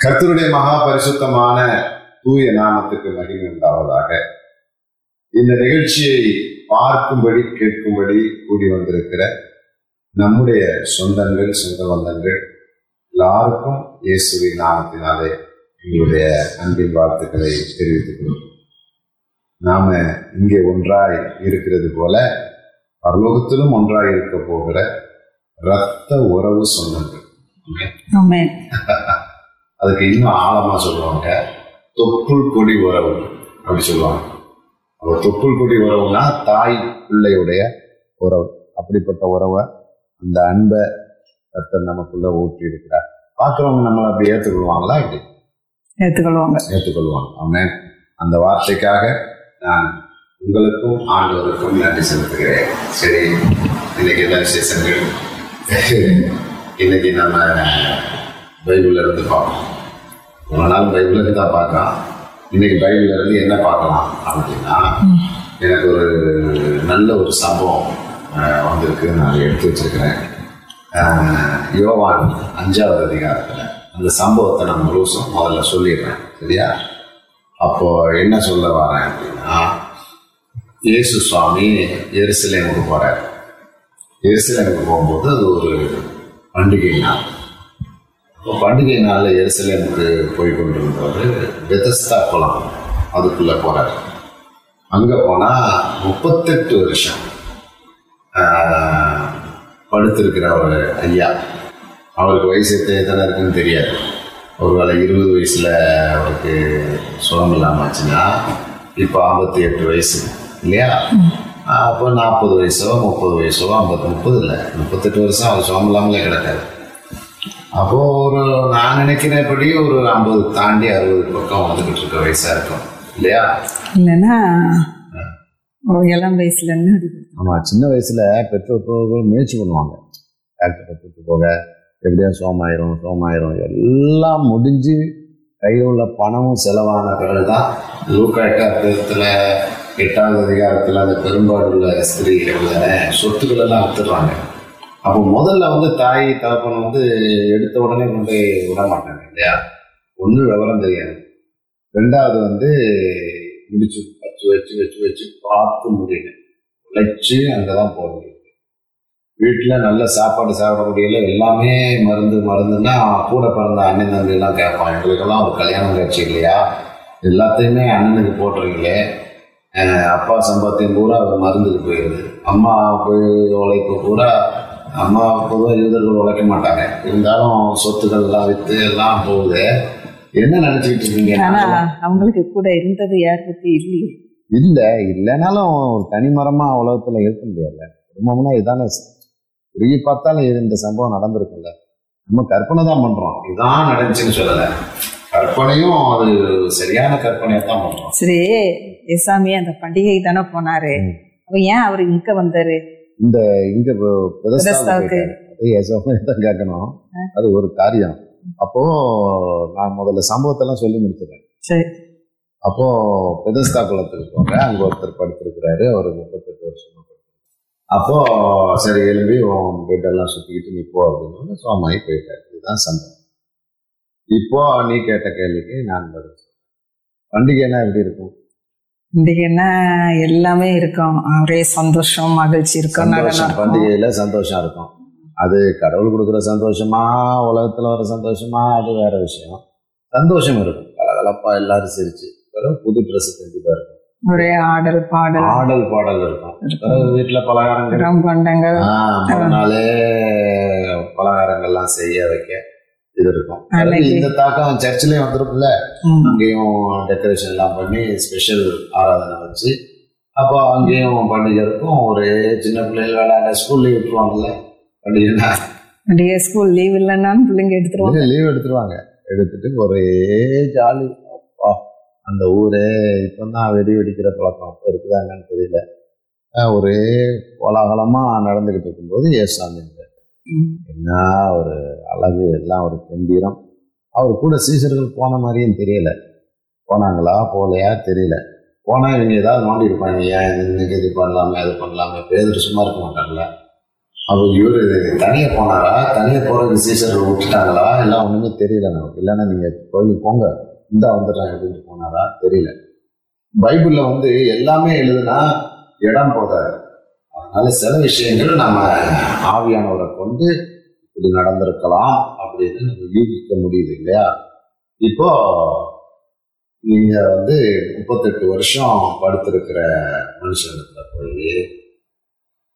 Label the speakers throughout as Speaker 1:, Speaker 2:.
Speaker 1: கர்த்தருடைய மகா பரிசுத்தமான தூய நாமத்துக்கு மகிமை உண்டாவதாக. இந்த நிகழ்ச்சியை பார்க்கும்படி கேட்கும்படி கூடி வந்திருக்கிற நம்முடைய சொந்தங்கள் சொந்த பந்தங்கள் எல்லாருக்கும் இயேசுவின் நாமத்தினாலே எங்களுடைய அன்பின் வாழ்த்துக்களை தெரிவித்துக்கிறோம் நாம இங்கே ஒன்றாய் இருக்கிறது போல பரலோகத்திலும் ஒன்றாய் இருக்க போகிற இரத்த உறவு சொந்தங்கள் அதுக்கு இன்னும் ஆழமா சொல்லுவாங்க. தொப்புள் கொடி உறவு அப்படி சொல்லுவாங்க. அப்ப தொப்புள் கொடி உறவுனா தாய் பிள்ளையுடைய உறவு. அப்படிப்பட்ட உறவை அந்த அன்பை கர்த்தர் நமக்குள்ள ஊற்றி இருக்கிறார். பார்க்குறவங்க நம்மளை அப்படி ஏற்றுக்கொள்வாங்களா இப்படி
Speaker 2: ஏற்றுக்கொள்வாங்க.
Speaker 1: ஏற்றுக்கொள்வாங்க. ஆமென். அந்த வார்த்தைக்காக நான் உங்களுக்கும் ஆண்டவருக்கும் நன்றி செலுத்துகிறேன். சரி இன்னைக்கு என்ன விசேஷங்கள் இன்னைக்கு நம்ம பைபிள்ல இருந்து பார்ப்போம். ஒரு நாள் பைபிள்ல இருந்து தான் பார்க்கலாம். இன்னைக்கு பைபிள்ல இருந்து என்ன பார்க்கலாம் அப்படின்னா எனக்கு ஒரு நல்ல ஒரு சம்பவம் வந்திருக்கு. நான் எடுத்து வச்சிருக்கிறேன். யோவான் அஞ்சாவது அதிகாரத்தில் அந்த சம்பவத்தை நான் முழுசும் முதல்ல சொல்லிடுறேன். சரியா? அப்போ என்ன சொல்ல வரேன் அப்படின்னா இயேசு சுவாமி எருசலேமுக்கு போறாரு. எருசலேமுக்கு போகும்போது அது ஒரு பண்டிகை நாள். இப்போ பண்டிகை நாளில் எருசலேமுக்கு போய் கொண்டிருந்தவர் பெதஸ்தா குளம் அதுக்குள்ளே போகிறார் அங்கே போனால் முப்பத்தெட்டு வருஷம் படுத்திருக்கிற ஒரு ஐயா. அவருக்கு வயசு எத்தனை இருக்குன்னு தெரியாது. ஒருவேளை இருபது வயசில் அவருக்கு சுகம் இல்லாமல் ஆச்சுன்னா இப்போ ஐம்பத்தி எட்டு வயசு இல்லையா? அப்போ நாற்பது வயசோ முப்பது வயசோ ஐம்பத்தி முப்பது இல்லை முப்பத்தெட்டு வருஷம் அவர் சுகம் இல்லாமலே கிடக்காது. அப்போ ஒரு நான் நினைக்கிறபடி ஒரு ஐம்பது தாண்டி அறுபது பக்கம் வந்துகிட்டு இருக்க வயசா இருக்கும். இல்லையா?
Speaker 2: இல்லைன்னா இளம் வயசுல
Speaker 1: ஆமாம் சின்ன வயசில் பெற்றோர்கள் முயற்சி பண்ணுவாங்க. டாக்டரை கூட்டு போக எப்படியா சோமாயிரும் சோமாயிரும் எல்லாம் முடிஞ்சு கையில் உள்ள பணமும் செலவான பிறகு தான் லூக்கா எட்டாவது எட்டாவது அதிகாரத்தில் அந்த பெரும்பாடுள்ள ஸ்திரீ சொத்துக்கள் எல்லாம் வித்துடுறாங்க. அப்போ முதல்ல வந்து தாய் தகப்பன் வந்து எடுத்த உடனே கொண்டு போய் விட மாட்டாங்க இல்லையா? ஒன்று விவரம் தெரியாது. ரெண்டாவது வந்து முடிச்சு வச்சு வச்சு வச்சு வச்சு பார்த்து முடியல உழைச்சி அங்கே தான் போக முடியும். வீட்டில் நல்ல சாப்பாடு சாப்பிட முடியல எல்லாமே மருந்து மருந்துன்னா கூட பிறந்த அண்ணன் தம்பி எல்லாம் கேட்பான் எங்களுக்கெல்லாம் ஒரு கல்யாணம் காட்சி இல்லையா? எல்லாத்தையுமே அண்ணனுக்கு போட்டிருக்கீங்களே? அப்பா சம்பாத்தியம் பூரா அவர் மருந்துக்கு போயிடுது அம்மா போய் உழைப்பு பூரா அம்மா பொதுவாக யூதர்கள் உழைக்க மாட்டாங்க. இருந்தாலும் சொத்துக்கள் எல்லாம் விற்று எல்லாம் போகுது. என்ன நினச்சிக்கிட்டு இருக்கீங்க?
Speaker 2: ஆனா அவங்களுக்கு கூட இருந்தது யார் பத்தி? இல்லையே.
Speaker 1: இல்லை இல்லைனாலும் ஒரு தனிமரமா உலகத்துல இருக்க முடியாதுல்ல. குடும்பம்னா இதானே உருகி பார்த்தாலும் இது இந்த சம்பவம் நடந்திருக்குல்ல நம்ம கற்பனை தான் பண்றோம். இதான் நடந்துச்சுன்னு சொல்லல. கற்பனையும் அது சரியான கற்பனையை தான் பண்றோம்
Speaker 2: சரி ஏசாமி அந்த பண்டிகை தானே போனாரு. அப்ப ஏன் அவர் இங்க வந்தாரு?
Speaker 1: இந்த இங்க தான் கேட்கணும். அது ஒரு காரியம். அப்போ நான் முதல்ல சம்பவத்தெல்லாம் சொல்லி முடிச்சிடுறேன்.
Speaker 2: சரி.
Speaker 1: அப்போ பெதஸ்தா குளத்துக்கு போறேன். அங்க ஒருத்தர் படுத்திருக்கிறாரு. அவர் முப்பத்தெட்டு வருஷமா. அப்போ சரி எழும்பி உன் பெட்டெல்லாம் சுத்திக்கிட்டு நீ போ அப்படின்னு சோமாயி போயிட்டாரு. இதுதான் சம்பவம். இப்போ நீ கேட்ட கேள்விக்கு நான் பதில். பண்டிகைனா எப்படி இருக்கும்?
Speaker 2: பண்டிகைன்னா எல்லாமே இருக்கும். ஒரே சந்தோஷம் மகிழ்ச்சி இருக்கும்.
Speaker 1: பண்டிகையில சந்தோஷம் இருக்கும். அது கடவுள் கொடுக்குற சந்தோஷமா உலகத்துல வர சந்தோஷமா அது வேற விஷயம். சந்தோஷம் இருக்கும். கலகலப்பா எல்லாரும் சிரிச்சு. பிறகு புது ட்ரெஸ் கண்டிப்பா இருக்கும்.
Speaker 2: ஒரே ஆடல் பாடல்.
Speaker 1: ஆடல் பாடல் இருக்கும். வீட்டுல பலகாரங்கள்.
Speaker 2: ரம்பண்டங்கள்
Speaker 1: ஆஹ் முதல் நாளே பலகாரங்கள்லாம் செய்ய வைக்க. இது இருக்கும். இந்த தாக்கம் சர்ச்சிலையும் வந்திருக்குல்ல. அங்கேயும் டெக்கரேஷன் எல்லாம் பண்ணி ஸ்பெஷல் ஆராதனை வச்சு அப்போ அங்கேயும் பண்டிகை இருக்கும். ஒரு சின்ன பிள்ளைகள் விளையாட ஸ்கூல்ல விட்டுருவாங்கல்ல பண்டிகைனா.
Speaker 2: பண்டிகை ஸ்கூல் லீவ் இல்லைன்னாலும் பிள்ளைங்க எடுத்துருவாங்க.
Speaker 1: லீவ் எடுத்துருவாங்க. எடுத்துட்டு ஒரே ஜாலி அப்பா அந்த ஊரே இப்பதான் வெடி வெடிக்கிற பழக்கம் இருக்குதா என்னன்னு தெரியல. ஒரே கோலாகலமா நடந்துகிட்டு இருக்கும்போது ஏசாமி. என்ன ஒரு அழகு எல்லாம் ஒரு கம்பீரம். அவர் கூட சீசர்கள் போன மாதிரியும் தெரியல. போனாங்களா போகலையா தெரியல. போனால் இவங்க ஏதாவது மாட்டிருப்பாங்க இருப்பாங்க ஏன் இன்னைக்கு இது பண்ணலாமே அது பண்ணலாமே? பேதர் சும்மா இருக்க மாட்டாங்கல்ல அவர் இவர் தனியாக போனாரா? தனியாக போகிறது சீசர்கள் விட்டுட்டாங்களா? எல்லாம் ஒன்றுமே தெரியல நமக்கு. இல்லைன்னா நீங்கள் கோயிலுக்கு போங்க. இந்த வந்துடுறேன் அப்படின்ட்டு போனாரா? தெரியல. பைபிளில் வந்து எல்லாமே எழுதுனா இடம் போதாது. அதனால சில விஷயங்கள் நம்ம ஆவியானவரை கொண்டு இப்படி நடந்திருக்கலாம் அப்படின்னு நம்ம யூகிக்க முடியுது இல்லையா? இப்போ நீங்க வந்து முப்பத்தெட்டு வருஷம் படுத்திருக்கிற மனுஷனத்துல போய்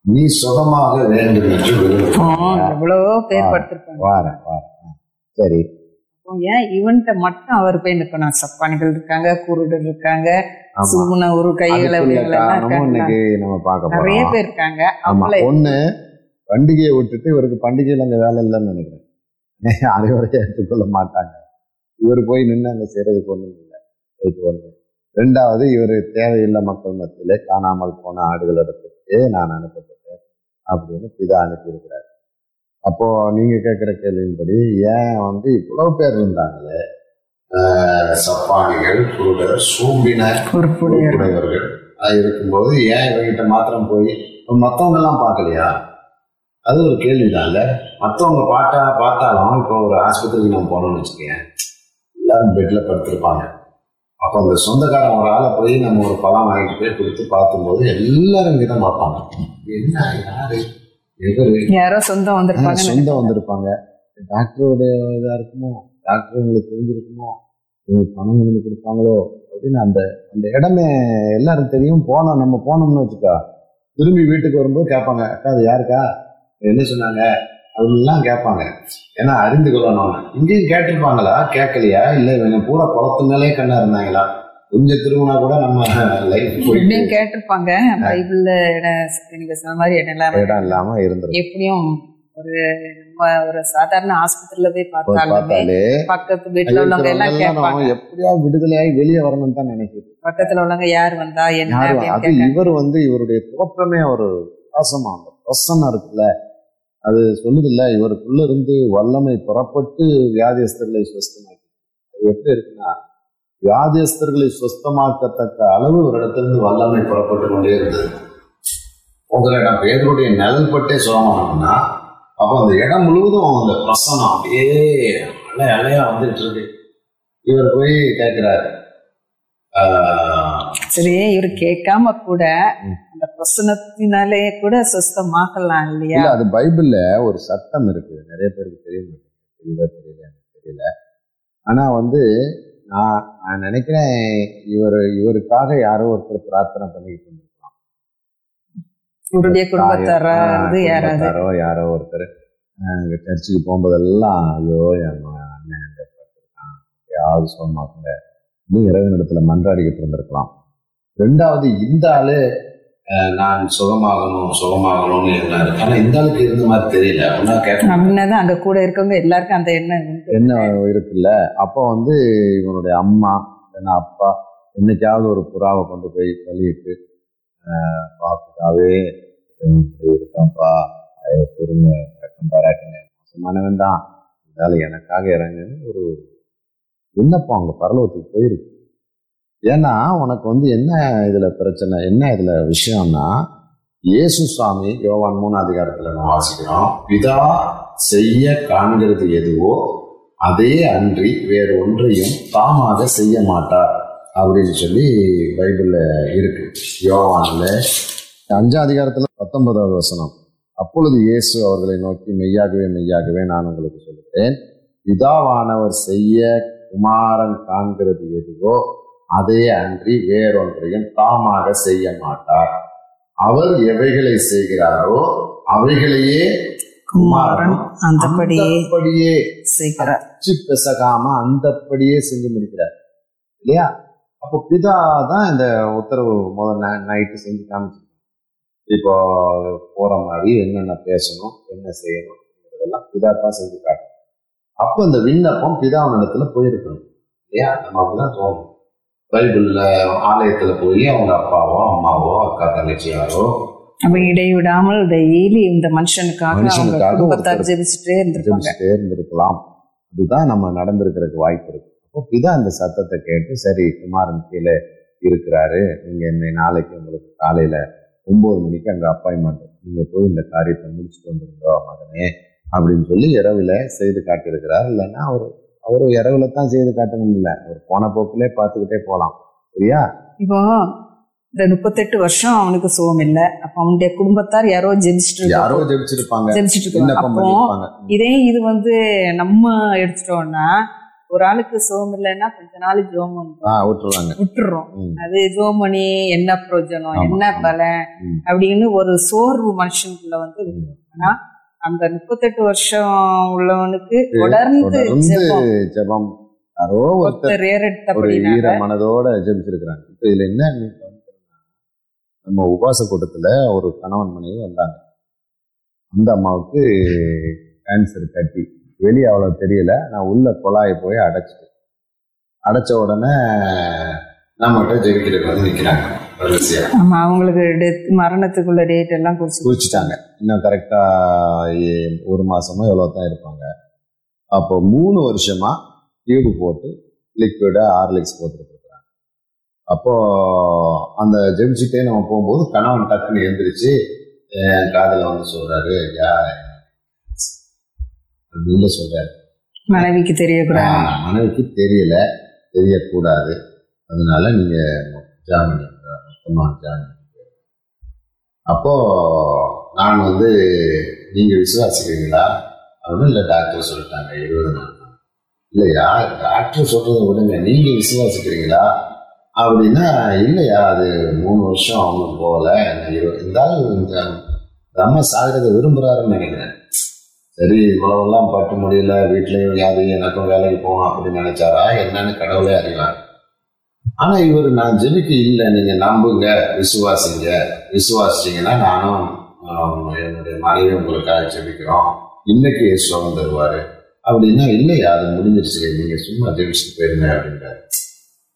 Speaker 1: நீ சுகமாக வேண்டும் என்று விரும்புகிறேன் வாரேன் வாரேன் சரி.
Speaker 2: ஏன்? இவன்கிட்ட மட்டும் அவர் போய் நிற்கணும் சப்பானிகள் இருக்காங்க குருடர் இருக்காங்க சுகுண ஒரு கைகளை
Speaker 1: இன்னைக்கு நம்ம பார்க்க
Speaker 2: நிறைய பேர் இருக்காங்க. அவங்கள
Speaker 1: ஒண்ணு பண்டிகையை விட்டுட்டு இவருக்கு பண்டிகையில் அங்கே வேலை இல்லைன்னு நினைக்கிறேன். அனைவரையும் ஏற்றுக்கொள்ள மாட்டாங்க. இவர் போய் நின்று அங்கே செய்யறதுக்கு ஒன்றும் இல்லை. ஒன்று ரெண்டாவது இவர் தேவையில்லை மக்கள் மத்தியிலே காணாமல் போன ஆடுகள் இடத்துக்கு நான் அனுப்பப்பட்டேன் அப்படின்னு பிதா அனுப்பியிருக்கிறார். அப்போ நீங்க கேட்குற கேள்வியின்படி ஏன் வந்து இவ்வளவு பேர் இருந்தாங்களே? சப்பானிகள் குருடர் சூம்பின
Speaker 2: பொறுப்புடையவர்
Speaker 1: உடையவர்கள் இருக்கும்போது ஏன் இவங்கிட்ட மாத்திரம் போய் மற்றவங்க எல்லாம் பார்க்கலையா? அது ஒரு கேள்விதான்ல மற்றவங்க பார்த்தா பார்த்தாலும் இப்போ ஒரு ஆஸ்பத்திரிக்கு நம்ம போனோம்னு வச்சுக்கேன் எல்லாரும் பெட்ல படுத்திருப்பாங்க. அப்போ அந்த சொந்தக்காரன் ஒரு ஆளை போய் நம்ம ஒரு பழம் வாங்கிட்டு போய் கொடுத்து பார்க்கும்போது எல்லாரும் இங்கே தான் பார்ப்பாங்க. என்ன யாரு?
Speaker 2: யாரோ சொந்தம் வந்திருப்பாங்க
Speaker 1: சொந்தம் வந்திருப்பாங்க. டாக்டரோட இதா இருக்குமோ? டாக்டர் உங்களுக்கு தெரிஞ்சிருக்குமோ? பணம் வந்து கொடுப்பாங்களோ? அப்படின்னு அந்த அந்த இடமே எல்லாரும் தெரியும். போனோம் நம்ம போனோம்னு வச்சுக்கோ. திரும்பி வீட்டுக்கு வரும்போது கேட்பாங்க அக்கா அது யாருக்கா? என்ன சொன்னாங்க? அப்படின்லாம் கேட்பாங்க. ஏன்னா அறிந்து கொள்ளணும் இங்கேயும் கேட்டிருப்பாங்களா? கேட்கலையா? இல்லை இவங்க பூரா குளத்து மேலே கண்ணா இருந்தாங்களா? கொஞ்சம் திரும்பினா கூட நம்ம லைஃப்
Speaker 2: எப்படியும் கேட்டிருப்பாங்க. பைபிள்ல இடம் நீங்க சொன்ன மாதிரி இடம் இல்லாம
Speaker 1: இடம் இல்லாம இருந்திருக்கும்
Speaker 2: எப்படியும் ஒரு நம்ம ஒரு சாதாரண ஆஸ்பத்திரியில போய் பார்த்தாலுமே
Speaker 1: பார்த்தாலே
Speaker 2: பக்கத்து வீட்டுல உள்ளவங்க எல்லாம் கேட்பாங்க.
Speaker 1: எப்படியா விடுதலையாகி வெளியே வரணும்னு தான் நினைக்கிறது
Speaker 2: பக்கத்துல உள்ளவங்க யார் வந்தா என்ன
Speaker 1: அது. இவர் வந்து இவருடைய தோற்றமே ஒரு பிரகாசமா அந்த பிரசன்னம் இருக்குல்ல. அது சொல்லுதில்ல இவருக்குள்ள இருந்து வல்லமை புறப்பட்டு வியாதியஸ்தர்களை சுஸ்தமாக்கி அது எப்படி இருக்குன்னா வியாதியஸ்தர்களை சுஸ்தமாக்கத்தக்க அளவு ஒரு இடத்திலிருந்து வல்லமை புறப்பட்டு கொண்டே இருந்தது. உங்களை இடம் பேதருடைய நிழல் பட்டே சுகமானோம்னா அப்போ அந்த இடம் முழுவதும் அந்த பிரசனம் அப்படியே அலை அலையா வந்துட்டு இருக்கு. இவர் போய் கேட்கிறாரு
Speaker 2: சரி இவர் கேட்காம கூட. அந்த பிரசனத்தினாலே கூட சுஸ்தமாக்கலாம் இல்லையா?
Speaker 1: இல்ல அது பைபிள்ல ஒரு சட்டம் இருக்கு. நிறைய பேருக்கு தெரிய மாட்டேங்குது. தெரியுதா தெரியல எனக்கு தெரியல. ஆனா வந்து நான் நான் நினைக்கிறேன் இவர் இவருக்காக யாரோ ஒருத்தர் பிரார்த்தனை பண்ணிக்கிட்டு இருந்திருக்கலாம்.
Speaker 2: இவருடைய குடும்பத்தாரா
Speaker 1: குடும்பத்தாரோ யாரோ ஒருத்தர் இங்க சர்ச்சுக்கு போகும்போதெல்லாம் ஐயோ என் அண்ணன் அங்க படுத்திருக்கான் யாவது சுகமாக்குங்க இன்னும் இறைவன் இடத்துல மன்றாடிக்கிட்டு இருந்திருக்கலாம். ரெண்டாவது இந்த ஆளு நான் சுகமாகணும் சுகமாகணும்னு எண்ணம் இருக்கு. ஆனா இந்த ஆளுக்கு இருந்த மாதிரி தெரியல.
Speaker 2: அப்படின்னா அங்க கூட இருக்கவங்க எல்லாருக்கும் அந்த எண்ணம்.
Speaker 1: என்ன இருக்குல்ல? அப்போ வந்து இவனுடைய அம்மா இல்லைன்னா அப்பா என்னைக்காவது ஒரு புறாவை கொண்டு போய் இவன் இப்படி இருக்கான்ப்பா. ஐயோ பொறுங்க ரக்கம் பாராட்டுங்க. மோசமானவன் தான். இருந்தாலும் எனக்காக இறங்குன்னு ஒரு விண்ணப்பம் அங்கே பரலோகத்துக்கு போயிருக்கு. ஏன்னா உனக்கு வந்து என்ன இதில் பிரச்சனை என்ன இதில் விஷயம்னா இயேசு சுவாமி யோவான் மூணு அதிகாரத்தில் நம்ம வாசிக்கிறோம். பிதா செய்ய காண்கிறது எதுவோ அதே அன்றி வேறு ஒன்றையும் தாமாக செய்ய மாட்டார். அப்படின்னு சொல்லி பைபிளில் இருக்கு. யோவானில் அஞ்சாம் அதிகாரத்தில் பத்தொன்பதாவது வசனம். அப்பொழுது இயேசு அவர்களை நோக்கி மெய்யாகவே மெய்யாகவே நான் உங்களுக்கு சொல்கிறேன் பிதாவானவர் செய்ய குமாரன் காண்கிறது எதுவோ அதே அன்றி வேறொன்றையும் தாமாக செய்ய மாட்டார். அவர் எவைகளை செய்கிறாரோ அவைகளையே
Speaker 2: குமாரன் அந்தபடியே செய்கிறார்.
Speaker 1: பிசகாம அந்தப்படியே செஞ்சு முடிக்கிறார். இல்லையா? அப்போ பிதா தான் இந்த உத்தரவு முதல் நைட்டு செஞ்சு காமிச்சிருக்காங்க இப்போ போற மாதிரி என்னென்ன பேசணும் என்ன செய்யணும் இதெல்லாம் பிதா தான் செஞ்சு காட்டணும் அப்போ இந்த விண்ணப்பம் பிதாவினிடத்துல போயிருக்கணும். இல்லையா? நம்ம அப்படிதான் தோணும். பைபிள்ல ஆலயத்துல போய் அவங்க அப்பாவோ அம்மாவோ அக்கா தங்கச்சியாரோ
Speaker 2: அப்ப இடைவிடாமல் டெய்லி இந்த மனுஷனுக்காக அவங்க
Speaker 1: மனுஷனுக்காக
Speaker 2: ஜெபிச்சுட்டே
Speaker 1: ஜெபிச்சுட்டே இருந்திருக்கலாம். அதுதான் நம்ம நடந்திருக்கிறதுக்கு வாய்ப்பு இருக்கு. அப்போ பிதா இந்த சத்தத்தை கேட்டு சரி குமாரன் கீழே இருக்கிறாரு. நீங்க இந்த நாளைக்கு உங்களுக்கு காலையில ஒன்பது மணிக்கு அங்க அப்பாயின்மெண்ட் நீங்க போய் இந்த காரியத்தை முடிச்சுட்டு வந்துருந்தோ மகனே அப்படின்னு சொல்லி இரவுல செய்து காட்டியிருக்கிறார். இல்லைன்னா அவர் அவர் இரவுல தான் செய்து காட்டணும் இல்லை அவர் போன போக்கிலே பார்த்துக்கிட்டே போகலாம் சரியா?
Speaker 2: இப்போ இந்த முப்பத்தெட்டு வருஷம் அவனுக்கு சுகம் இல்ல. அப்ப அவனுடைய குடும்பத்தார் யாரோ ஜெபிச்சுட்டு
Speaker 1: யாரோ. ஜெபிச்சிருப்பாங்க.
Speaker 2: ஜெபிச்சுட்டு இருக்காங்க. அப்போ இதே இது வந்து நம்ம எடுத்துட்டோம்னா ஒரு ஆளுக்கு சுகம் இல்லைன்னா கொஞ்ச நாள் ஜோம்
Speaker 1: விட்டுருவாங்க.
Speaker 2: விட்டுறோம். அது ஜோம் பண்ணி என்ன பிரயோஜனம் என்ன. பலன். அப்படின்னு ஒரு சோர்வு மனுஷனுக்குள்ள வந்து. ஆனா அந்த முப்பத்தெட்டு வருஷம் உள்ளவனுக்கு தொடர்ந்து ஜெபம்.
Speaker 1: யாரோ ஒருத்தர் ஒரு ஈர மனதோட ஜெபிச்சிருக்கிறாங்க. இப்ப இதுல என்ன நம்ம உபாச கூட்டத்துல ஒரு கணவன் மனைவி வந்தாங்க. அந்த அம்மாவுக்கு கேன்சர் கட்டி வெளியே அவ்வளவு தெரியல. நான் உள்ள குழாயை போய் அடைச்சிட்டு அடைச்ச உடனே நம்மகிட்ட ஜெபிக்கிறதுக்கு வந்து நிக்கிறாங்க. வரிசையா
Speaker 2: ஆமா அவங்களுக்கு டெத் மரணத்துக்குள்ள டேட் எல்லாம் குறிச்சு
Speaker 1: குறிச்சிட்டாங்க இன்னும் கரெக்டா ஒரு மாசமோ எவ்வளோ தான் இருப்பாங்க. அப்போ மூணு வருஷமா டியூப் போட்டு லிக்விடா ஹார்லிக்ஸ் போட்டுட்டு இருக்கிறாங்க. அப்போ அந்த ஜெபிச்சுட்டே நம்ம போகும்போது கணவன் டக்குன்னு எந்திரிச்சு என் காதுல வந்து சொல்றாரு யா இல்ல சொல்றாரு.
Speaker 2: மனைவிக்கு தெரியக்கூடாது.
Speaker 1: மனைவிக்கு தெரியல தெரியக்கூடாது. அதனால நீங்க ஜாமீன் எடுங்க, அப்போது அப்போ நான் வந்து நீங்கள் விசுவாசிக்கிறீங்களா? அப்படின்னு இல்லை டாக்டர் சொல்லிட்டாங்க இருபது நாள். இல்லையா டாக்டர் சொல்றதை விடுங்க நீங்கள் விசுவாசிக்கிறீங்களா? அப்படின்னா இல்லையா அது மூணு வருஷம் அவங்களுக்கு போகல இருபது இருந்தாலும் இந்த இந்த அம்மா சாகிறத விரும்புறாருன்னு நினைக்கிறேன். சரி இவ்வளவெல்லாம் பட்டு முடியல வீட்டிலையும் யாரு எனக்கும் வேலைக்கு போகணும் அப்படின்னு நினைச்சாரா? என்னன்னு கடவுளே அறிவார். ஆனா இவர் நான் ஜெபிக்க இல்லை. நீங்க நம்புங்க. விசுவாசிங்க. விசுவாசிச்சீங்கன்னா நானும் என்னுடைய மனைவி உங்களுக்காக ஜெபிக்கிறோம். இன்னைக்கு சுகம் தருவாரு அப்படின்னா இல்லையா அது முடிஞ்சிருச்சு நீங்க சும்மா ஜெபிச்சுட்டு போயிருங்க அப்படின்றாரு.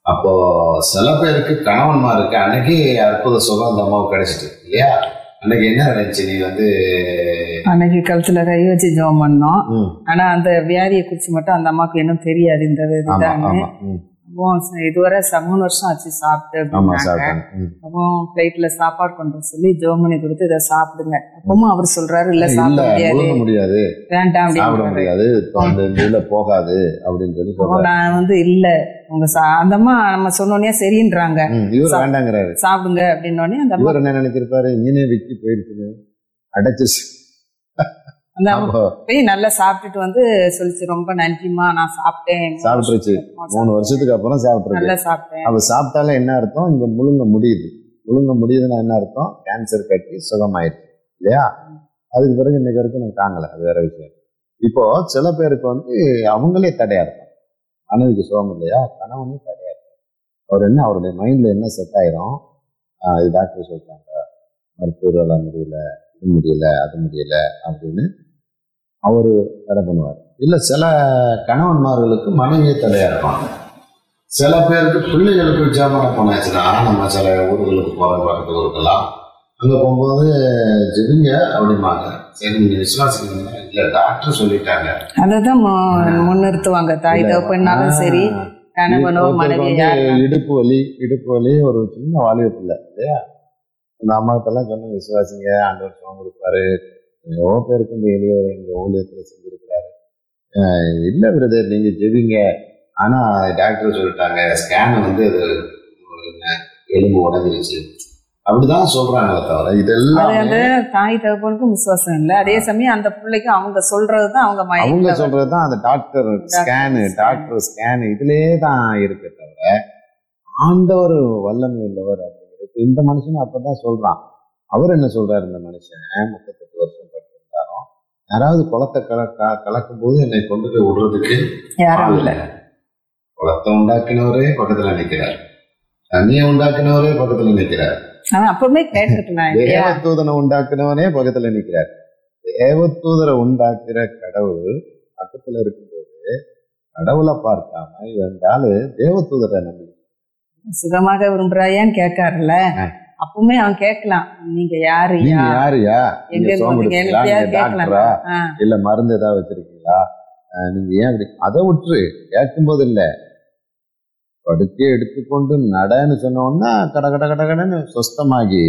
Speaker 1: அப்போ சில பேருக்கு கணவன்மாருக்கு அன்னைக்கு அற்புத சுகம் அந்த அம்மாவுக்கு கிடைச்சிட்டு இல்லையா? அன்னைக்கு என்ன நினைச்சு நீ வந்து
Speaker 2: அன்னைக்கு கழுத்துல கை வச்சு ஜெபம் பண்ணோம். ஆனா அந்த வியாதியை குறிச்சு மட்டும் அந்த அம்மாவுக்கு இன்னும் தெரியாது இந்த இதுதான் அப்போ இதுவரை மூணு வருஷம் ஆச்சு சாப்பிட்டு அப்படின்னாங்க. அப்போ பிளேட்ல சாப்பாடு கொண்டு சொல்லி ஜோமனி கொடுத்து இதை சாப்பிடுங்க. அப்பவும் அவர் சொல்றாரு இல்ல சாப்பிட முடியாது. வேண்டாம்
Speaker 1: சாப்பிட முடியாது. இதுல போகாது அப்படின்னு சொல்லி
Speaker 2: நான் வந்து இல்ல உங்க சா- அந்த அம்மா நம்ம சொன்னோடனே சரின்றாங்க.
Speaker 1: இவர் வேண்டாங்கிறாரு.
Speaker 2: சாப்பிடுங்க அப்படின்னோடனே அந்த
Speaker 1: என்ன நினைச்சிருப்பாரு? மீனே விக்கி போயிருச்சுன்னு அடைச்சிருச்சு.
Speaker 2: அந்த போய் நல்லா சாப்பிட்டுட்டு வந்து சொல்லிச்சு ரொம்ப நன்றிம்மா நான் சாப்பிட்டேன்.
Speaker 1: சாப்பிட்டுருச்சு. மூணு வருஷத்துக்கு அப்புறம் சாப்பிட்டுருக்கு.
Speaker 2: நல்லா சாப்பிட்டேன்.
Speaker 1: அப்ப சாப்பிட்டாலே என்ன அர்த்தம்? இங்க முழுங்க முடியுது. முழுங்க முடியுதுன்னா என்ன அர்த்தம்? கேன்சர் கட்டி சுகமாயிருச்சு இல்லையா? அதுக்கு பிறகு இன்னைக்கு வரைக்கும் நான் காணல அது வேற விஷயம். இப்போ சில பேருக்கு வந்து அவங்களே தடையா இருப்பாங்க. மனைவிக்கு சுகம் இல்லையா? கணவனே தடையா இருப்பாங்க அவர் என்ன அவருடைய மைண்ட்ல என்ன செட் ஆயிரும்? இது டாக்டர் சொல்லிட்டாங்க மருத்துவரால் முடியல இது முடியல அது முடியல அப்படின்னு அவரு தடை பண்ணுவார். இல்ல சில கணவன்மார்களுக்கு மனைவியே தடையா இருப்பாங்க. சில பேருக்கு பிள்ளைகளுக்கு ஜாமான போனாச்சுன்னா நம்ம சில ஊர்களுக்கு போகிற பக்கத்து ஊருக்கெல்லாம் அங்கே போகும்போது ஜெபிங்க அப்படிம்பாங்க. சரி நீங்கள் விசுவாசிக்கிறீங்க இல்லை டாக்டர் சொல்லிட்டாங்க.
Speaker 2: அததான் மு- முன்னிறுத்துவாங்க. தாய்
Speaker 1: இல்ல,
Speaker 2: தகப்பனாலும் சரி
Speaker 1: இடுப்பு வலி இடுப்பு வலி ஒரு சின்ன வாலிப பிள்ளை இல்லையா? அந்த அம்மாக்கெல்லாம் சொன்ன விசுவாசிங்க ஆண்டவர் சுகம் கொடுப்பாரு. எவ்வளோ பேருக்கு இந்த எளியோர் எங்க ஊழியத்துல செஞ்சிருக்கிறாரு. இல்ல பிரதர் நீங்க ஜெபிங்க. ஆனா டாக்டர் சொல்லிட்டாங்க ஸ்கேன் வந்து அது எலும்பு உடஞ்சிருச்சு. அப்படிதான் சொல்றாங்களே தவிர இதெல்லாம்
Speaker 2: தாய் தகப்பனுக்கும் விசுவாசம் இல்லை. அதே சமயம் அந்த பிள்ளைக்கு அவங்க சொல்றதுதான் அவங்க
Speaker 1: அவங்க சொல்றதுதான் அந்த டாக்டர் ஸ்கேனு. டாக்டர் ஸ்கேனு இதுலயே தான் இருக்கு தவிர ஆண்டவர் வல்லமை உள்ளவர் அப்படிங்கிறது இந்த மனுஷனும் அப்பதான் சொல்றான். அவர் என்ன சொல்றாரு இந்த மனுஷன் முப்பத்தெட்டு வருஷம் யாராவது குளத்தை கலக்க கலக்கும் போது என்னை கொண்டு போய் விடுறதுக்கு
Speaker 2: யாரும் இல்லை.
Speaker 1: குளத்தை உண்டாக்கினவரே பக்கத்துல நிக்கிறார். தண்ணியை உண்டாக்கினவரே பக்கத்துல நிக்கிறார்.
Speaker 2: அவன் அப்பவுமே
Speaker 1: தேவதூதனை உண்டாக்குனவனே பக்கத்துல நிக்கிறார். தேவதூதரை உண்டாக்குற கடவுள் பக்கத்துல இருக்கும்போது கடவுளை பார்க்காம இவன் ஆளு தேவதூதரை நம்பி.
Speaker 2: சுகமாக விரும்புறாயான்னு கேட்காருல்ல. அப்பவுமே அவன் கேட்கலாம் நீங்க யாரு
Speaker 1: நீங்க யாருயா?
Speaker 2: எங்க
Speaker 1: டாக்டரா. இல்ல மருந்து ஏதாவது வச்சிருக்கீங்களா? நீங்க ஏன் அப்படி அதை விட்டுரு. கேட்கும்போது இல்ல. படுக்கையை எடுத்துக்கொண்டு நடன்னு சொன்னோன்னா கட கட கட கடன்னு சொஸ்தமாகி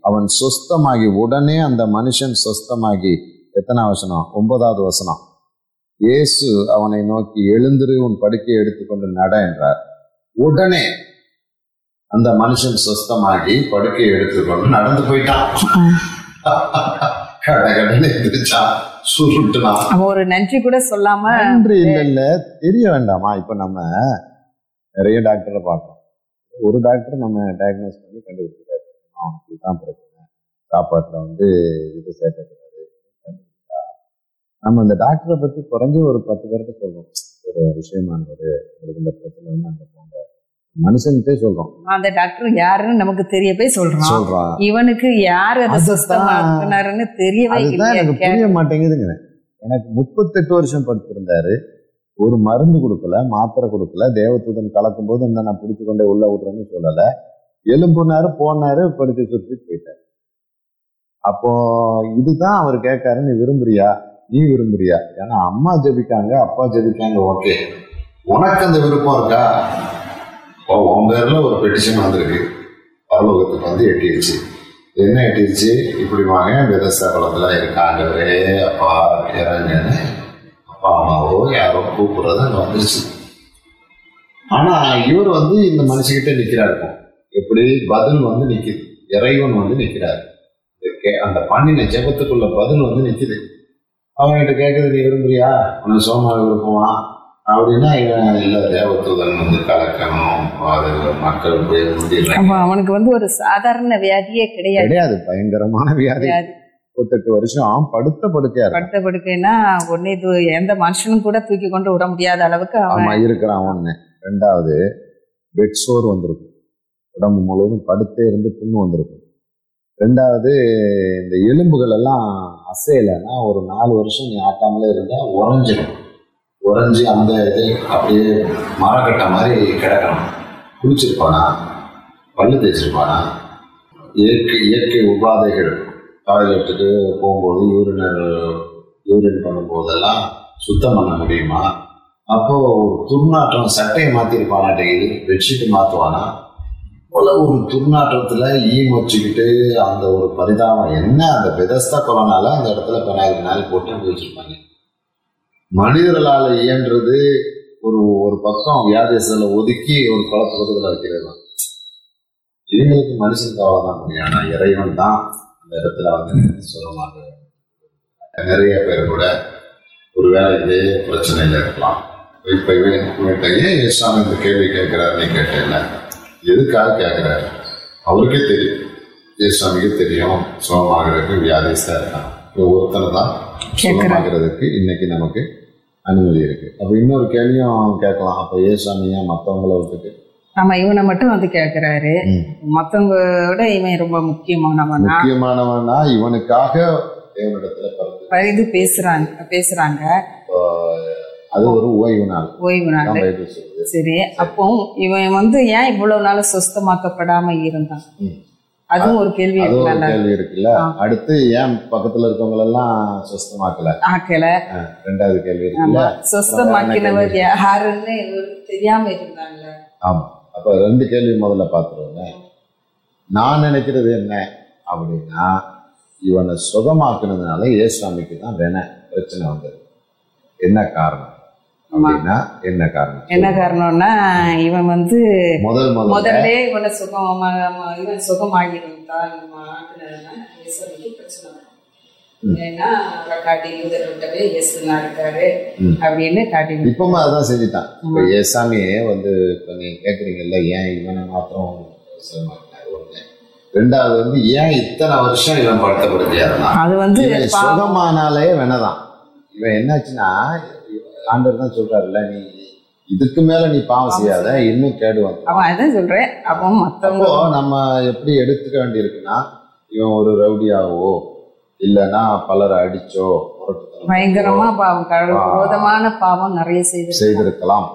Speaker 1: அவன் சொஸ்தமாகி உடனே அந்த மனுஷன் சொஸ்தமாகி எத்தனை வசனம்? ஒன்பதாவது வசனம். இயேசு அவனை நோக்கி எழுந்திரு உன் படுக்கையை எடுத்துக்கொண்டு நட என்றார். உடனே அந்த மனுஷன் சொஸ்தமாகி படுக்கையை எடுத்துக்கொண்டு நடந்து போயிட்டான். கட கடனை எந்திரிச்சான் சுருட்டுனான்.
Speaker 2: அவன் ஒரு நன்றி கூட சொல்லாம
Speaker 1: நன்றி இல்ல இல்ல. தெரிய வேண்டாமா? இப்ப நம்ம நிறைய டாக்டரை பார்க்கோம் ஒரு டாக்டர் நம்ம டயக்னோஸ் பண்ணி கண்டுபிடிச்சிட்டாரு. அவனுக்கு இதுதான் பிரச்சனை. சாப்பாட்டுல வந்து இது சேர்க்கக்கூடாது. நம்ம இந்த டாக்டரை பத்தி குறைஞ்ச ஒரு பத்து பேர்கிட்ட சொல்றோம். ஒரு விஷயமானவர் உங்களுக்கு இந்த பிரச்சனை வந்து அங்க போங்க. மனுஷன்கிட்டே சொல்றோம்.
Speaker 2: அந்த டாக்டர் யாருன்னு நமக்கு தெரிய போய் சொல்றான்.
Speaker 1: சொல்றான்
Speaker 2: இவனுக்கு யாரு அதை தெரியவே
Speaker 1: எனக்கு புரிய மாட்டேங்குதுங்க எனக்கு முப்பத்தெட்டு வருஷம் படுத்திருந்தாரு. ஒரு மருந்து கொடுக்கல மாத்திரை கொடுக்கல. தேவதூதன் கலக்கும் போது இந்த நான் பிடிச்சு கொண்டே உள்ள விடுறேன்னு சொல்லல. எலும்புனாரு போனாரு படுத்து சுற்றி போயிட்டார். அப்போ இதுதான் அவர் கேட்காரு நீ விரும்புறியா? நீ விரும்புறியா? ஏன்னா அம்மா ஜெபிக்காங்க அப்பா ஜெபிக்காங்க ஓகே. உனக்கு அந்த விருப்பம் இருக்கா? இப்போ உன் பேரில் ஒரு பெட்டிஷன் வந்திருக்கு. பரலோகத்துக்கு வந்து எட்டிடுச்சு. என்ன எட்டிடுச்சு? இப்படி வாங்க விதஸ்தலத்துல இருக்காண்டவரே அப்பா இறங்கன்னு அப்பா அம்மாவோ யாரோ கூப்பிடுறது அங்கே வந்துருச்சு. ஆனா இவர் வந்து இந்த மனுஷகிட்ட நிற்கிறாரு எப்படி? பதில் வந்து நிக்குது. இறைவன் வந்து நிற்கிறாரு கே- அந்த பண்ணின ஜெபத்துக்குள்ள பதில் வந்து நிக்குது. அவன்கிட்ட கேட்குது நீ விரும்புறியா? உனக்கு சோமாவை விருப்பமா அப்படின்னா இவன் இல்ல தேவதூதன் வந்து கலக்கணும் அது மக்கள் போய் முடியல.
Speaker 2: அப்ப அவனுக்கு வந்து ஒரு சாதாரண வியாதியே கிடையாது.
Speaker 1: கிடையாது பயங்கரமான வியாதி. முப்பத்தெட்டு வருஷம் படுத்த படுக்கையா
Speaker 2: படுத்த படுக்கைன்னா ஒன்னே இது எந்த மனுஷனும் கூட தூக்கி கொண்டு விட முடியாத அளவுக்கு அவன்
Speaker 1: ஆமா இருக்கிறான் ஒண்ணு ரெண்டாவது பெட் சோர் வந்திருக்கும். உடம்பு முழுவதும் படுத்தே இருந்து புண்ணு வந்திருக்கும். ரெண்டாவது இந்த எலும்புகள் எல்லாம் அசையலைன்னா ஒரு நாலு வருஷம் நீ ஆட்டாமலே இருந்தா உறைஞ்சிடும் உறைஞ்சி அந்த இது அப்படியே மரக்கட்டை மாதிரி கிடக்கணும். குளிச்சிருப்பானா? பல்லு தேய்ச்சிருப்பானா? இயற்கை இயற்கை உபாதைகள். டாய்லெட்டுக்கு போகும்போது யூரினர் யூரின் பண்ணும்போதெல்லாம் சுத்தம் பண்ண முடியுமா? அப்போ துர்நாற்றம் சட்டையை மாற்றிருப்பானா டெய்லி பெட்ஷீட் மாற்றுவானா போல ஒரு துர்நாற்றத்தில் ஈ மொச்சிக்கிட்டு அந்த ஒரு பரிதாபம். என்ன அந்த பெதஸ்தா கொலனால அந்த இடத்துல பெனாயில் நாள் போட்டு வச்சுருப்பாங்க மனிதர்களால இயன்றது ஒரு ஒரு பக்கம் வியாதியத்தில் ஒதுக்கி ஒரு குளத்து பக்கத்துல வைக்கிறது தான். இவங்களுக்கு அவ்வளவுதான் முடியும் ஆனா இறைவன் தான் அந்த இடத்துல வந்து நின்னு சொல்லுவாங்க நிறைய பேர் கூட ஒருவேளை இதே பிரச்சனையில இருக்கலாம். இப்ப இவன் இவன்கிட்ட ஏன் இஸ்லாம் இந்த கேள்வி கேட்கிறாருன்னு கேட்டேன்ல எதுக்காக கேட்கிறாரு? அவருக்கே தெரியும். இஸ்லாமிக்கு தெரியும். சுகமாகிறதுக்கு வியாதிஸ்தா இருக்கான். இப்போ ஒருத்தனை தான் சுகமாகிறதுக்கு இன்னைக்கு நமக்கு அனுமதி இருக்கு. அப்ப இன்னொரு கேள்வியும் கேட்கலாம். அப்ப ஏசாமியா மற்றவங்கள விட்டுட்டு
Speaker 2: நம்ம இவனை மட்டும் வந்து கேக்குறாரு.
Speaker 1: ம்.
Speaker 2: மத்தவங்க விட இவன் ரொம்ப முக்கியமானவனா?
Speaker 1: முக்கியமானவனா? இவனுக்காக தேவனிடத்துல
Speaker 2: பரிது பேசுறாங்க. பேசுறாங்க
Speaker 1: அது ஒரு ஓய்வு நாள்
Speaker 2: ஓய்வு நாள் சரி அப்போ இவன் வந்து ஏன் இவ்வளவு நாள் சுஸ்தமாக்கப்படாம இருந்தான். அதுவும் ஒரு கேள்வி
Speaker 1: ஒரு கேள்வி இருக்குல்ல. அடுத்து ஏன் பக்கத்துல இருக்கவங்க எல்லாம் சுஸ்தமாக்கல
Speaker 2: ஆக்கல.
Speaker 1: ரெண்டாவது கேள்வி இருக்குல்ல.
Speaker 2: சுஸ்தமாக்கினவர் யாருன்னு தெரியாம இருந்தாங்க
Speaker 1: ஆமா. அப்ப ரெண்டு கேள்வி முதல்ல பார்த்துருவோங்க நான் நினைக்கிறது என்ன அப்படின்னா இவனை சுகமாக்குனதுனால ஏசுவாமிக்கு தான் வேண பிரச்சனை வந்தது. என்ன காரணம்? அப்படின்னா என்ன காரணம்?
Speaker 2: என்ன காரணம்னா இவன் வந்து
Speaker 1: முதல் முதல்ல.
Speaker 2: இவனை சுகம் இவன் சுகமாகி இருந்தா நம்ம ஆக்குனதுன்னா இயேசுவுக்கு பிரச்சனை வரும்.
Speaker 1: ம்.
Speaker 2: ஏன்னா காட்டி யூதர்கிட்டவே இயேசுனா இருக்காரு. அப்படின்னு காட்டி
Speaker 1: இப்பவும் அதான் செஞ்சுட்டான். இப்போ வந்து இப்போ கேட்குறீங்கல்ல ஏன் இவனை மாத்திரம் ரெண்டாவது வந்து ஏன் இத்தனை வருஷம் இவன் படுத்தப்படுத்தியா
Speaker 2: அது வந்து.
Speaker 1: சுகமானாலே வேணதான் இவன் என்னாச்சுன்னா ஆண்டவர் தான் சொல்றாருல்ல நீ இதுக்கு மேல நீ பாவம் செய்யாத இன்னும் கேடு வந்து
Speaker 2: அவன் அதான் சொல்றேன். அப்போ மத்தவங்க
Speaker 1: நம்ம எப்படி எடுத்துக்க வேண்டியிருக்குன்னா இவன் ஒரு ரவுடியாவோ இல்லைன்னா பலரை அடிச்சோ
Speaker 2: பயங்கரமா பாவம். விரோதமான பாவம் நிறைய செய்து
Speaker 1: செய்திருக்கலாம்.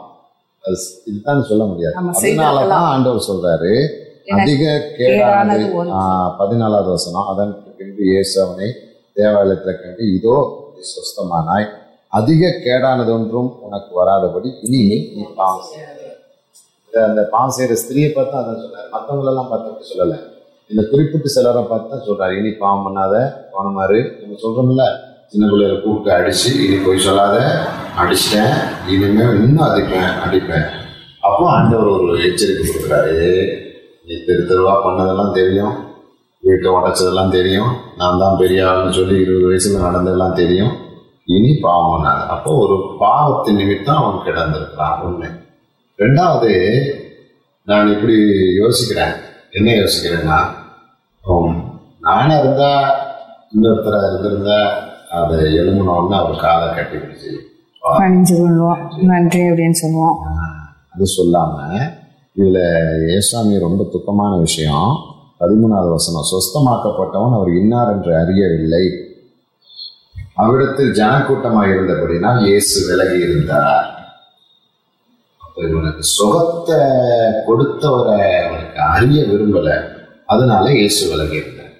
Speaker 1: இதுதான் சொல்ல முடியாது.
Speaker 2: நம்ம
Speaker 1: அதனால
Speaker 2: செய்திருக்கலாம்.
Speaker 1: தான் ஆண்டவர் சொல்றாரு. அதிக கேடானது பதினாலாவது வசனம். அதன் பின்பு இயேசு அவனை தேவாலயத்தில் கண்டு இதோ சுஸ்தமானாய். அதிக கேடானது ஒன்றும் உனக்கு வராதபடி இனி நீ பாவம் அந்த பாவம் செய்கிற ஸ்திரியை பார்த்து அதான் சொன்னார் மற்றவங்களெல்லாம் பார்த்து சொல்லலை. இந்த குறிப்பிட்டு சிலரை பார்த்து தான் சொல்கிறார் இனி பாவம் பண்ணாத போனமாரு நம்ம சொல்கிறோம்ல சின்ன பிள்ளைகளை கூப்பிட்டு அடிச்சு இனி போய் சொல்லாத அடிச்சிட்டேன் இனிமேல் இன்னும் அடிப்பேன் அடிப்பேன். அப்போ ஆண்டவர் ஒரு எச்சரிக்கை கொடுக்குறாரு. நீ தெரு தெருவா பண்ணதெல்லாம் தெரியும். வீட்டை உடைச்சதெல்லாம் தெரியும். நான் தான் பெரிய ஆள்னு சொல்லி இருபது வயசுல நடந்ததெல்லாம் தெரியும். இனி பாவம் பண்ணாது அப்போ ஒரு பாவத்தின் நிமித்தம் அவன் கிடந்திருக்கிறான் ஒண்ணு ரெண்டாவது நான் இப்படி யோசிக்கிறேன். என்ன யோசிக்கிறேன்னா நானா இருந்தா இன்னொருத்தரா இருந்திருந்தா அதை எழுமணும்னு அவர் காலை கட்டி பிடிச்சி
Speaker 2: பணிஞ்சு கொள்வோம் நன்றி அப்படின்னு சொல்லுவோம்.
Speaker 1: அது சொல்லாம இதுல ஏசாமி ரொம்ப துக்கமான விஷயம். பதிமூணாவது வசனம் சொஸ்தமாக்கப்பட்டவன் அவர் இன்னார் என்று அறியவில்லை. அவ்விடத்தில் ஜனக்கூட்டமாக இருந்தபடினால் இயேசு விலகி இருந்தார். இவனுக்கு சுகத்தை கொடுத்தவரை அவனுக்கு அறிய விரும்பல. அதனால இயேசு விலகி இருந்தார்.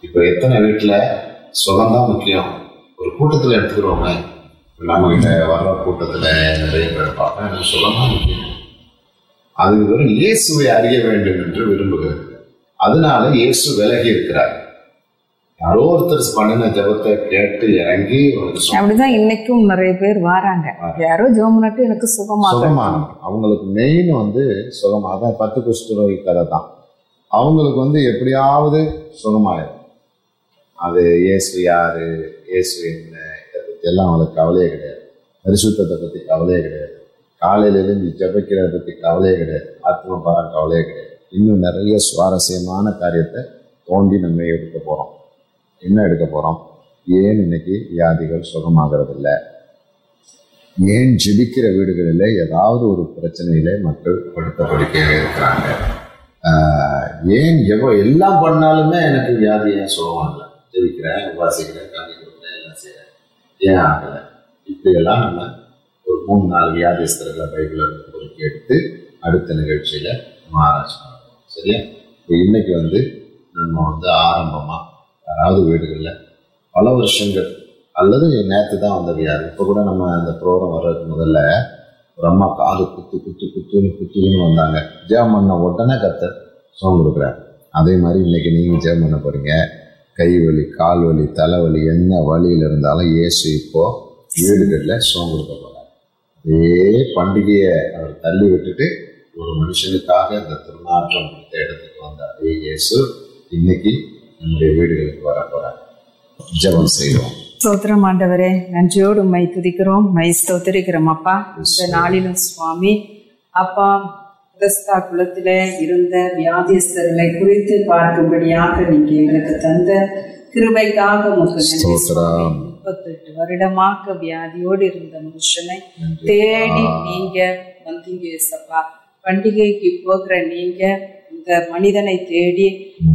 Speaker 1: இப்ப எத்தனை வீட்டில் சுகம்தான் முக்கியம். ஒரு கூட்டத்தில் எடுத்துக்கிறோமே. நம்ம கிட்ட வர்ற கூட்டத்தில் நிறைய பேர் பார்ப்பேன். எனக்கு சுகம்தான் முக்கியம். அது வெறும் இயேசுவை அறிய வேண்டும் என்று விரும்புகிறது. அதனால இயேசு விலகி இருக்கிறார். யாரோ ஒருத்தர் பண்ணின ஜபத்தை கேட்டு இறங்கி சுகம்
Speaker 2: அப்படிதான் இன்னைக்கும் நிறைய பேர் வராங்க. யாரோ ஜோமுனட்டு எனக்கு சுகமாக
Speaker 1: சுகமானவர் அவங்களுக்கு மெயின் வந்து சுகமா அதான் பத்து குஷ்டரோகி கதை தான். அவங்களுக்கு வந்து எப்படியாவது சுகமாயிடும் அது இயேசு யாரு? இயேசு என்ன? இதை பத்தி எல்லாம் அவங்களுக்கு கவலையே கிடையாது. பரிசுத்தத்தை பத்தி கவலையே கிடையாது. காலையில இருந்து ஜெபிக்கிறத பத்தி கவலையே கிடையாது. ஆத்ம பாரம் கவலையே கிடையாது. இன்னும் நிறைய சுவாரஸ்யமான காரியத்தை தோண்டி நம்ம எடுக்க போறோம். என்ன எடுக்க போறோம்? ஏன் இன்னைக்கு வியாதிகள் சுகமாகறதில்ல? ஏன் ஜெபிக்கிற வீடுகளில் ஏதாவது ஒரு பிரச்சனையில மக்கள் படுத்த படுக்கையாக இருக்கிறாங்க? ஆஹ் ஏன் எவ்வளோ எல்லாம் பண்ணாலுமே எனக்கு வியாதி ஏன் சுகமாக இல்லை ஜெபிக்கிறேன் உபாசிக்கிறேன் காந்தி கொடுக்குறேன் எல்லாம் செய்கிறேன் ஏன் ஆகலை? இப்படியெல்லாம் நம்ம ஒரு மூணு நாலு வியாதிஸ்தர்களை பைபிளில் பொறுக்கி எடுத்து அடுத்த நிகழ்ச்சியில் நம்ம ஆராய்ச்சி பண்ணுவோம் சரியா? இப்போ இன்னைக்கு வந்து நம்ம வந்து ஆரம்பமாக யாராவது வீடுகளில். பல வருஷங்கள். அல்லது நேற்று தான் வந்தது யார்? இப்போ கூட நம்ம அந்த ப்ரோக்ராம் வர்றதுக்கு முதல்ல ஒரு அம்மா காது குத்து குத்து குத்துன்னு குத்துன்னு வந்தாங்க. ஜெயம் பண்ண உடனே கத்த சோகம் கொடுக்குறாரு. அதே மாதிரி இன்னைக்கு நீங்கள் ஜெயம் பண்ண போறீங்க. கை வலி கால் வலி தலைவலி என்ன வலியில் இருந்தாலும் இயேசு இப்போது வீடுகளில் சோகம் கொடுக்க போகிறார் அதே பண்டிகையை அவர் தள்ளி விட்டுட்டு ஒரு மனுஷனுக்காக இந்த திருநாற்றம் கொடுத்த இடத்துக்கு வந்த அதே இயேசு இன்னைக்கு நம்முடைய வீடுகளுக்கு வர போறார் ஜெபம் செய்வோம்.
Speaker 2: ஸ்தோத்திரம் ஆண்டவரே நன்றியோடு உம்மை துதிக்கிறோம் மை ஸ்தோத்திரிக்கிறோம் அப்பா. இந்த நாளிலும் சுவாமி அப்பா கிறிஸ்தா குலத்தில இருந்த வியாதிஸ்தர்களை குறித்து பார்க்கும்படியாக நீங்க எங்களுக்கு தந்த கிருபைக்காக. முப்பத்தெட்டு வருடமாக வியாதியோடு இருந்த மனுஷனை தேடி நீங்க வந்தீங்க ஏசப்பா. பண்டிகைக்கு போகிற நீங்க இந்த மனிதனை தேடி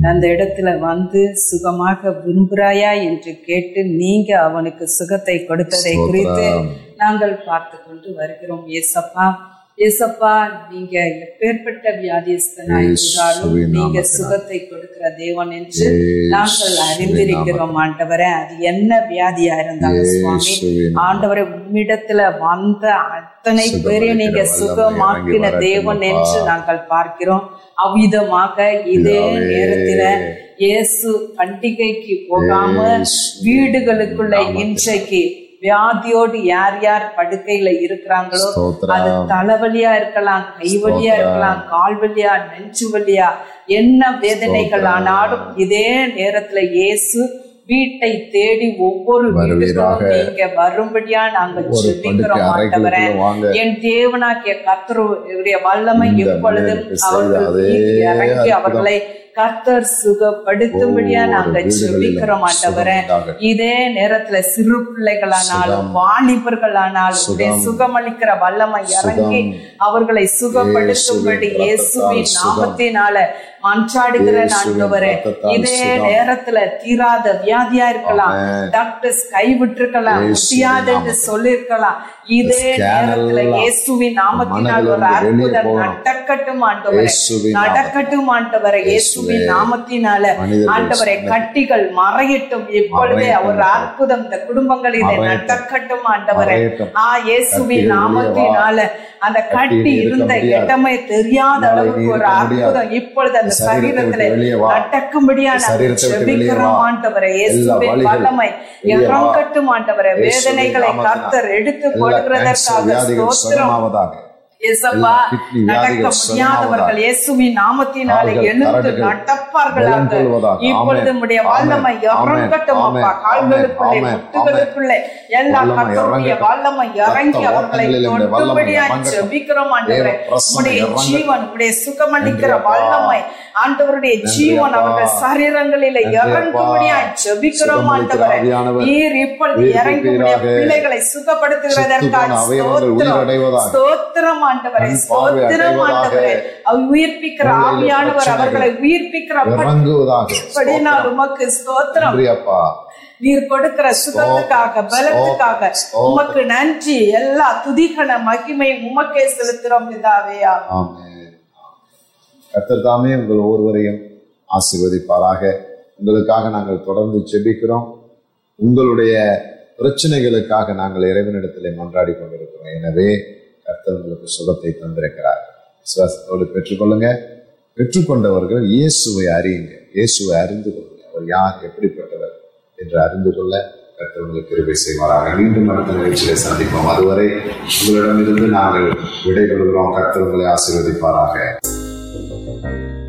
Speaker 2: அந்த இடத்துல வந்து சுகமாக விரும்புகிறாயா என்று கேட்டு நீங்க அவனுக்கு சுகத்தை கொடுத்ததை குறித்து நாங்கள் பார்த்து கொண்டு வருகிறோம். ஏசப்பா ஏசப்பா நீங்க எப்பேற்பட்ட வியாதிஸ்தனாய் இருந்தாலும் நீங்க சுகத்தை கொடுக்கிற தேவன் என்று நாங்கள் அறிந்திருக்கிறோம் ஆண்டவரே. அது என்ன வியாதியா இருந்தாலும் சுவாமி ஆண்டவரை உம்மிடத்துல வந்த அத்தனை பேரையும் நீங்க சுகமாக்கின தேவன் என்று நாங்கள் பார்க்கிறோம். அவ்விதமாக இதே நேரத்துல இயேசு பண்டிகைக்கு போகாம வீடுகளுக்குள்ள இன்றைக்கு வியாதியோடு யார் யார் படுக்கையில இருக்கிறாங்களோ அது தலைவலியா இருக்கலாம் கைவலியா இருக்கலாம் கால் வலியா நெஞ்சு வலியா என்ன வேதனைகள் ஆனாலும் இதே நேரத்துல இயேசு வீட்டை தேடி ஒவ்வொரு வீட்டுக்கும் நீங்க வரும்படியா நாங்கள் ஜெபிக்கிறோம் ஆண்டவரே. என் தேவனாகிய கர்த்தருடைய வல்லமை எப்பொழுதும் அவர்கள் இறங்கி அவர்களை கர்த்தர் சுகப்படுத்தும்படியா நாங்க ஜெபிக்கிறோம் ஆண்டவரே இதே நேரத்துல சிறு பிள்ளைகளானாலும் வாலிபர்களானாலும் சுகமளிக்கிற வல்லமை இறங்கி அவர்களை சுகப்படுத்தும்படி இயேசுவின் நாமத்தினால மன்றாடுகிற ஆண்டவரே. இதே நேரத்துல தீராத வியாதியா இருக்கலாம். டாக்டர்ஸ் கைவிட்டிருக்கலாம் முடியாது என்று சொல்லிருக்கலாம். இதே நேரத்துல இயேசுவின் நாமத்தினால் ஒரு அற்புதம் நடக்கட்டும் ஆண்டவரே நடக்கட்டும் ஆண்டவரை இயேசு இயேசுவின் நாமத்தினால ஆண்டவரை கட்டிகள் மறையட்டும் இப்பொழுதே. ஒரு அற்புதம் இந்த குடும்பங்களில்
Speaker 1: மறையட்டும்.
Speaker 2: நடக்கட்டும் ஆண்டவரே. ஆ இயேசுவின் நாமத்தினால அந்த கட்டி இருந்த. இடமே தெரியாத அளவுக்கு ஒரு. அற்புதம் இப்பொழுது அந்த
Speaker 1: சரீரத்தை
Speaker 2: சரீரத்திலே
Speaker 1: விட்டு வெளியே வா.
Speaker 2: நடக்கும்படியா நாங்கள்
Speaker 1: சரீரத்தை விட்டு வெளியே
Speaker 2: ஜெபிக்கிறோம். ஆண்டவரே இயேசுவின் வல்லமை. இறங்கட்டும் ஆண்டவரே வேதனைகளை கர்த்தர் எடுத்து
Speaker 1: வியாதிகள்
Speaker 2: ஸ்தோத்திரம் நடக்க முடியாதவர்கள். இயேசுவின் நாமத்தினாலே எழுந்து நடப்பார்களாக. இப்பொழுது
Speaker 1: ஆமென்.
Speaker 2: உடைய வல்லமை
Speaker 1: ஆமென்.
Speaker 2: இறங்கட்டும் அப்பா
Speaker 1: ஆமென்.
Speaker 2: கால்களுக்குள்ளே
Speaker 1: ஆமென்.
Speaker 2: முட்டுகளுக்குள்ளே எல்லா
Speaker 1: வல்லமை
Speaker 2: கத்தருடைய
Speaker 1: இறங்கட்டும்.
Speaker 2: வல்லமை இறங்கி அவர்களை
Speaker 1: இறங்கட்டும்.
Speaker 2: ஜெபிக்கிறோம் ஆண்டவரே உடைய. ஜீவன் உடைய சுகமளிக்கிற. வல்லமை ஆண்டவருடைய ஜீவன். அவர்கள் சரீரங்களிலே. இறங்கும்படியாய் ஜெபிக்கிறோம் ஆண்டவரே. நீர் இப்பொழுது
Speaker 1: உயிர்ப்பிப்பீராக.
Speaker 2: இறங்கி உடைய பிள்ளைகளை சுகப்படுத்துகிறதற்காக ஸ்தோத்திரம். ஆண்டவரே ஸ்தோத்திரம். ஆண்டவரே. உயிர்ப்பிக்கிற ஆவியானவர் அவர்களை உயிர்ப்பிக்கிற
Speaker 1: இறங்குவதாக.
Speaker 2: படினால் உமக்கு ஸ்தோத்திரம். நீர் கொடுக்கிற சுகத்துக்காக பலத்துக்காக. உமக்கு நன்றி. எல்லா துதிகன மகிமை உமக்கே செலுத்துறோம் பிதாவே. ஆமென்.
Speaker 1: கத்தர் கர்த்தர் தாமே உங்கள் ஒவ்வொருவரையும் ஆசிர்வதிப்பாராக. உங்களுக்காக நாங்கள் தொடர்ந்து ஜெபிக்கிறோம் உங்களுடைய பிரச்சனைகளுக்காக நாங்கள் இறைவனிடத்தில் மன்றாடி கொண்டிருக்கிறோம். எனவே கர்த்தர் உங்களுக்கு சுகத்தை தந்திருக்கிறார். விசுவாசத்தோடு பெற்றுக்கொள்ளுங்க. பெற்றுக்கொண்டவர்கள் இயேசுவை அறியுங்க. இயேசுவை அறிந்து கொள்ளுங்க. அவர் யார் எப்படிப்பட்டவர் என்று அறிந்து கொள்ள கர்த்தர் உங்களுக்கு கிருபை செய்வாராக. மீண்டும் அடுத்த நிகழ்ச்சியை சந்திப்போம். அதுவரை உங்களிடமிருந்து நாங்கள் விடைபெறுகிறோம். கர்த்தர் உங்களை ஆசீர்வதிப்பாராக. thank you.